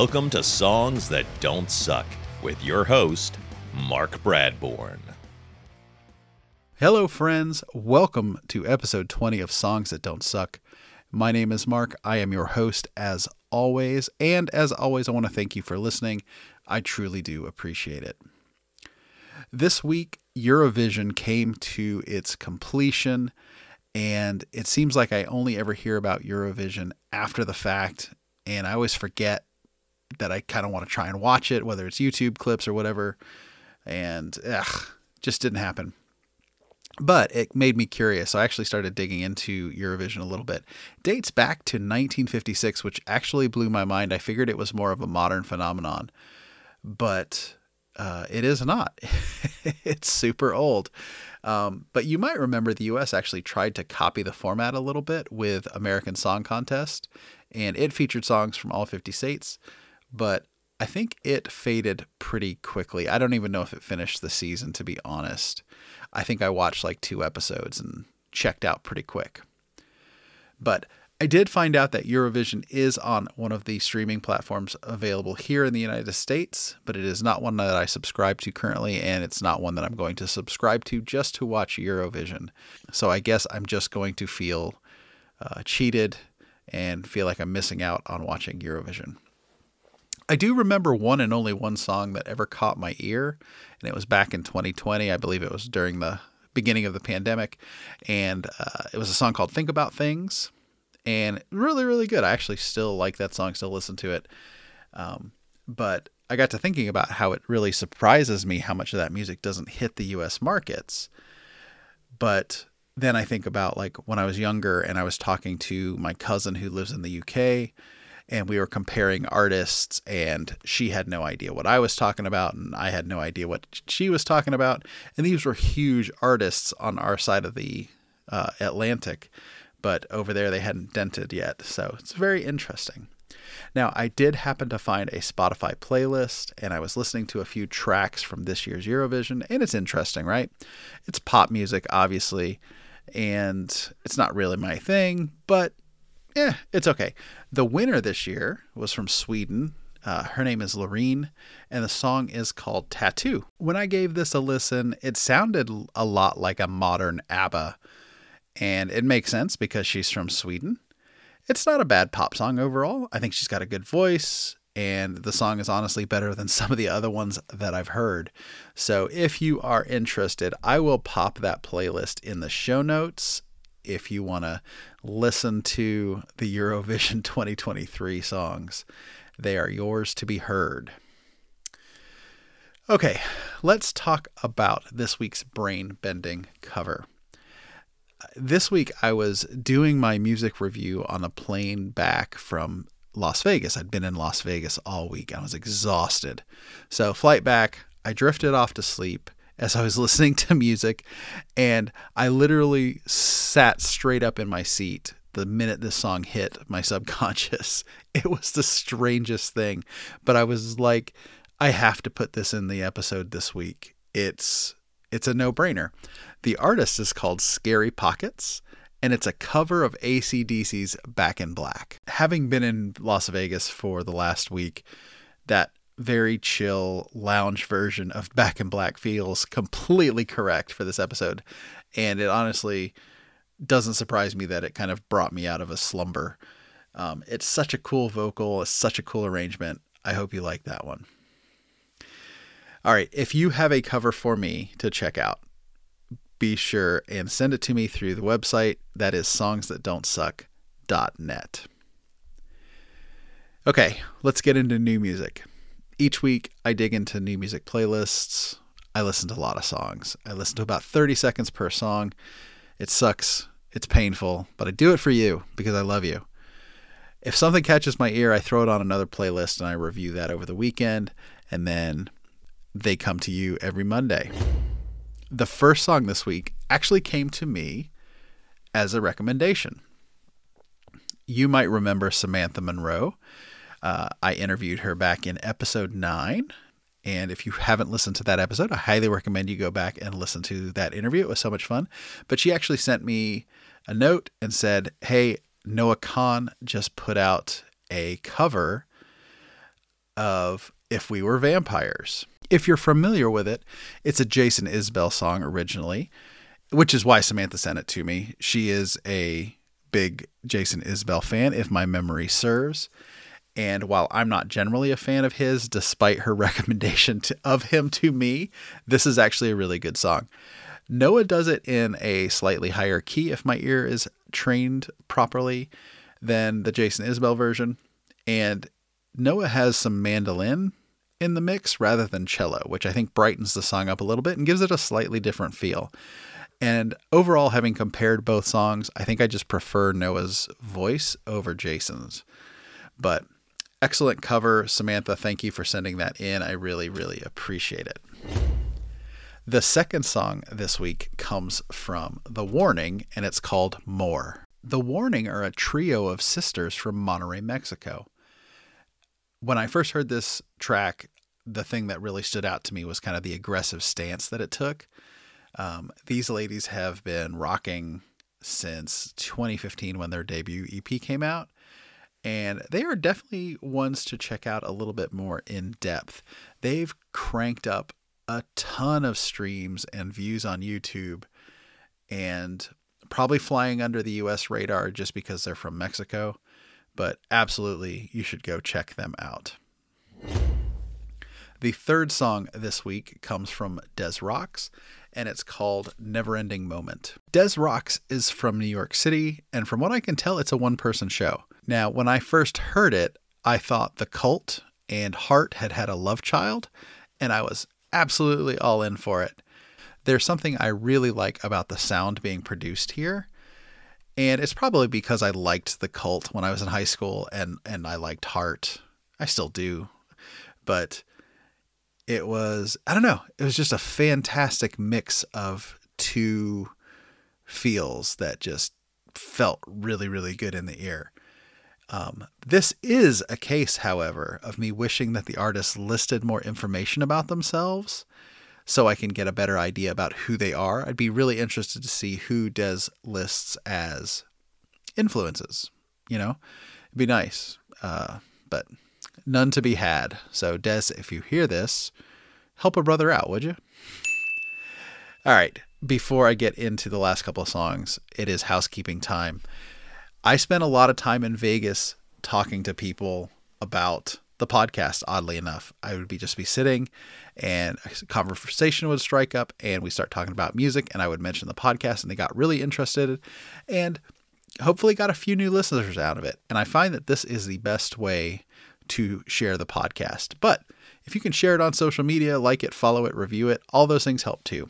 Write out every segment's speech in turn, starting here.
Welcome to Songs That Don't Suck with your host, Mark Bradbourne. Hello, friends. Welcome to episode 20 of Songs That Don't Suck. My name is Mark. I am your host as always. And as always, I want to thank you for listening. I truly do appreciate it. This week, Eurovision came to its completion, and it seems like I only ever hear about Eurovision after the fact, and I always forget that I kind of want to try and watch it, whether it's YouTube clips or whatever. And ugh, just didn't happen. But it made me curious. So I actually started digging into Eurovision a little bit. Dates back to 1956, which actually blew my mind. I figured it was more of a modern phenomenon, but uh, it is not. it's super old. Um, but you might remember the US actually tried to copy the format a little bit with American Song Contest, and it featured songs from all 50 states but I think it faded pretty quickly. I don't even know if it finished the season, to be honest. I think I watched like two episodes and checked out pretty quick. But I did find out that Eurovision is on one of the streaming platforms available here in the United States, but it is not one that I subscribe to currently, and it's not one that I'm going to subscribe to just to watch Eurovision. So I guess I'm just going to feel uh, cheated and feel like I'm missing out on watching Eurovision. I do remember one and only one song that ever caught my ear, and it was back in 2020. I believe it was during the beginning of the pandemic, and uh, it was a song called "Think About Things," and really, really good. I actually still like that song, still listen to it. Um, but I got to thinking about how it really surprises me how much of that music doesn't hit the U.S. markets. But then I think about like when I was younger and I was talking to my cousin who lives in the UK and we were comparing artists and she had no idea what I was talking about and I had no idea what she was talking about. And these were huge artists on our side of the uh, Atlantic but over there they hadn't dented yet. So it's very interesting. Now I did happen to find a Spotify playlist and I was listening to a few tracks from this year's Eurovision and it's interesting right? It's pop music obviously and it's not really my thing but yeah, it's okay. The winner this year was from Sweden. Uh, her name is Loreen, and the song is called Tattoo. When I gave this a listen, it sounded a lot like a modern ABBA, and it makes sense because she's from Sweden. It's not a bad pop song overall. I think she's got a good voice, and the song is honestly better than some of the other ones that I've heard. So if you are interested, I will pop that playlist in the show notes if you want to listen to the Eurovision 2023 songs. They are yours to be heard. Okay, let's talk about this week's brain bending cover. This week I was doing my music review on a plane back from Las Vegas. I'd been in Las Vegas all week. I was exhausted. So, flight back, I drifted off to sleep as I was listening to music, and I literally sat straight up in my seat the minute this song hit my subconscious. It was the strangest thing, but I was like, I have to put this in the episode this week. It's it's a no-brainer. The artist is called Scary Pockets, and it's a cover of ACDC's Back in Black. Having been in Las Vegas for the last week, that very chill lounge version of Back in Black feels completely correct for this episode. And it honestly doesn't surprise me that it kind of brought me out of a slumber. Um, it's such a cool vocal, it's such a cool arrangement. I hope you like that one. All right, if you have a cover for me to check out, be sure and send it to me through the website that is songsthatdon'tsuck.net. Okay, let's get into new music. Each week, I dig into new music playlists. I listen to a lot of songs. I listen to about 30 seconds per song. It sucks. It's painful, but I do it for you because I love you. If something catches my ear, I throw it on another playlist and I review that over the weekend, and then they come to you every Monday. The first song this week actually came to me as a recommendation. You might remember Samantha Monroe. Uh, I interviewed her back in episode nine. And if you haven't listened to that episode, I highly recommend you go back and listen to that interview. It was so much fun. But she actually sent me a note and said, Hey, Noah Kahan just put out a cover of If We Were Vampires. If you're familiar with it, it's a Jason Isbell song originally, which is why Samantha sent it to me. She is a big Jason Isbell fan, if my memory serves. And while I'm not generally a fan of his, despite her recommendation to, of him to me, this is actually a really good song. Noah does it in a slightly higher key if my ear is trained properly than the Jason Isbell version. And Noah has some mandolin in the mix rather than cello, which I think brightens the song up a little bit and gives it a slightly different feel. And overall, having compared both songs, I think I just prefer Noah's voice over Jason's. But excellent cover, Samantha. Thank you for sending that in. I really, really appreciate it. The second song this week comes from The Warning, and it's called More. The Warning are a trio of sisters from Monterrey, Mexico. When I first heard this track, the thing that really stood out to me was kind of the aggressive stance that it took. Um, these ladies have been rocking since 2015 when their debut EP came out. And they are definitely ones to check out a little bit more in depth. They've cranked up a ton of streams and views on YouTube and probably flying under the US radar just because they're from Mexico. But absolutely, you should go check them out. The third song this week comes from Des Rocs, and it's called Never Ending Moment. Des Rocs is from New York City, and from what I can tell, it's a one person show. Now, when I first heard it, I thought The Cult and Heart had had a love child, and I was absolutely all in for it. There's something I really like about the sound being produced here. And it's probably because I liked the cult when I was in high school and, and I liked Heart. I still do. But it was I don't know, it was just a fantastic mix of two feels that just felt really really good in the ear. Um, this is a case, however, of me wishing that the artist listed more information about themselves so I can get a better idea about who they are. I'd be really interested to see who Des lists as influences. You know, it'd be nice, uh, but none to be had. So, Des, if you hear this, help a brother out, would you? All right. Before I get into the last couple of songs, it is housekeeping time. I spent a lot of time in Vegas talking to people about the podcast oddly enough. I would be just be sitting and a conversation would strike up and we start talking about music and i would mention the podcast and they got really interested and hopefully got a few new listeners out of it. And i find that this is the best way to share the podcast. But if you can share it on social media like it follow it review it all those things help too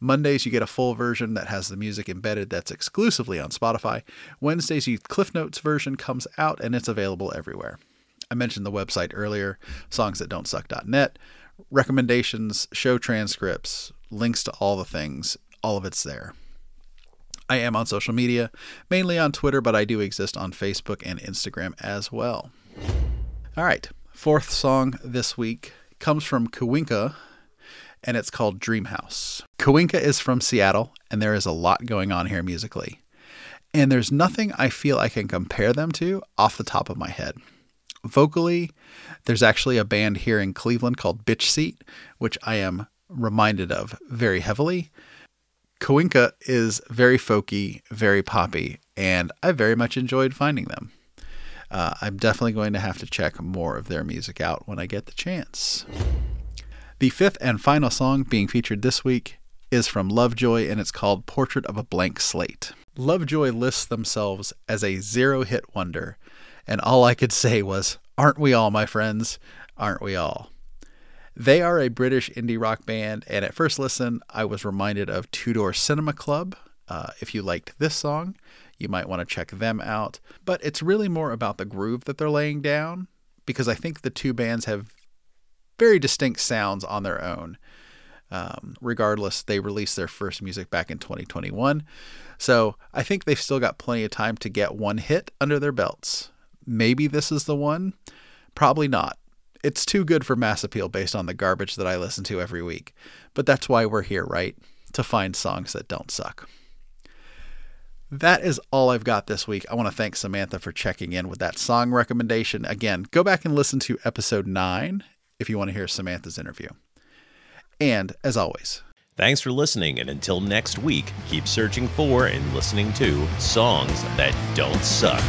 Mondays, you get a full version that has the music embedded that's exclusively on Spotify. Wednesdays, you Cliff Notes version comes out and it's available everywhere. I mentioned the website earlier, songsthatdon'tsuck.net. Recommendations, show transcripts, links to all the things, all of it's there. I am on social media, mainly on Twitter, but I do exist on Facebook and Instagram as well. All right, fourth song this week comes from Kuinka, and it's called Dreamhouse. Kuinka is from Seattle, and there is a lot going on here musically. And there's nothing I feel I can compare them to off the top of my head. Vocally, there's actually a band here in Cleveland called Bitch Seat, which I am reminded of very heavily. Kuinka is very folky, very poppy, and I very much enjoyed finding them. Uh, I'm definitely going to have to check more of their music out when I get the chance. The fifth and final song being featured this week is from Lovejoy and it's called Portrait of a Blank Slate. Lovejoy lists themselves as a zero hit wonder, and all I could say was, Aren't we all, my friends? Aren't we all? They are a British indie rock band, and at first listen, I was reminded of Two Door Cinema Club. Uh, if you liked this song, you might want to check them out. But it's really more about the groove that they're laying down, because I think the two bands have very distinct sounds on their own. Um, regardless, they released their first music back in 2021. So I think they've still got plenty of time to get one hit under their belts. Maybe this is the one. Probably not. It's too good for mass appeal based on the garbage that I listen to every week. But that's why we're here, right? To find songs that don't suck. That is all I've got this week. I want to thank Samantha for checking in with that song recommendation. Again, go back and listen to episode nine if you want to hear Samantha's interview. And as always, Thanks for listening, and until next week, keep searching for and listening to songs that don't suck.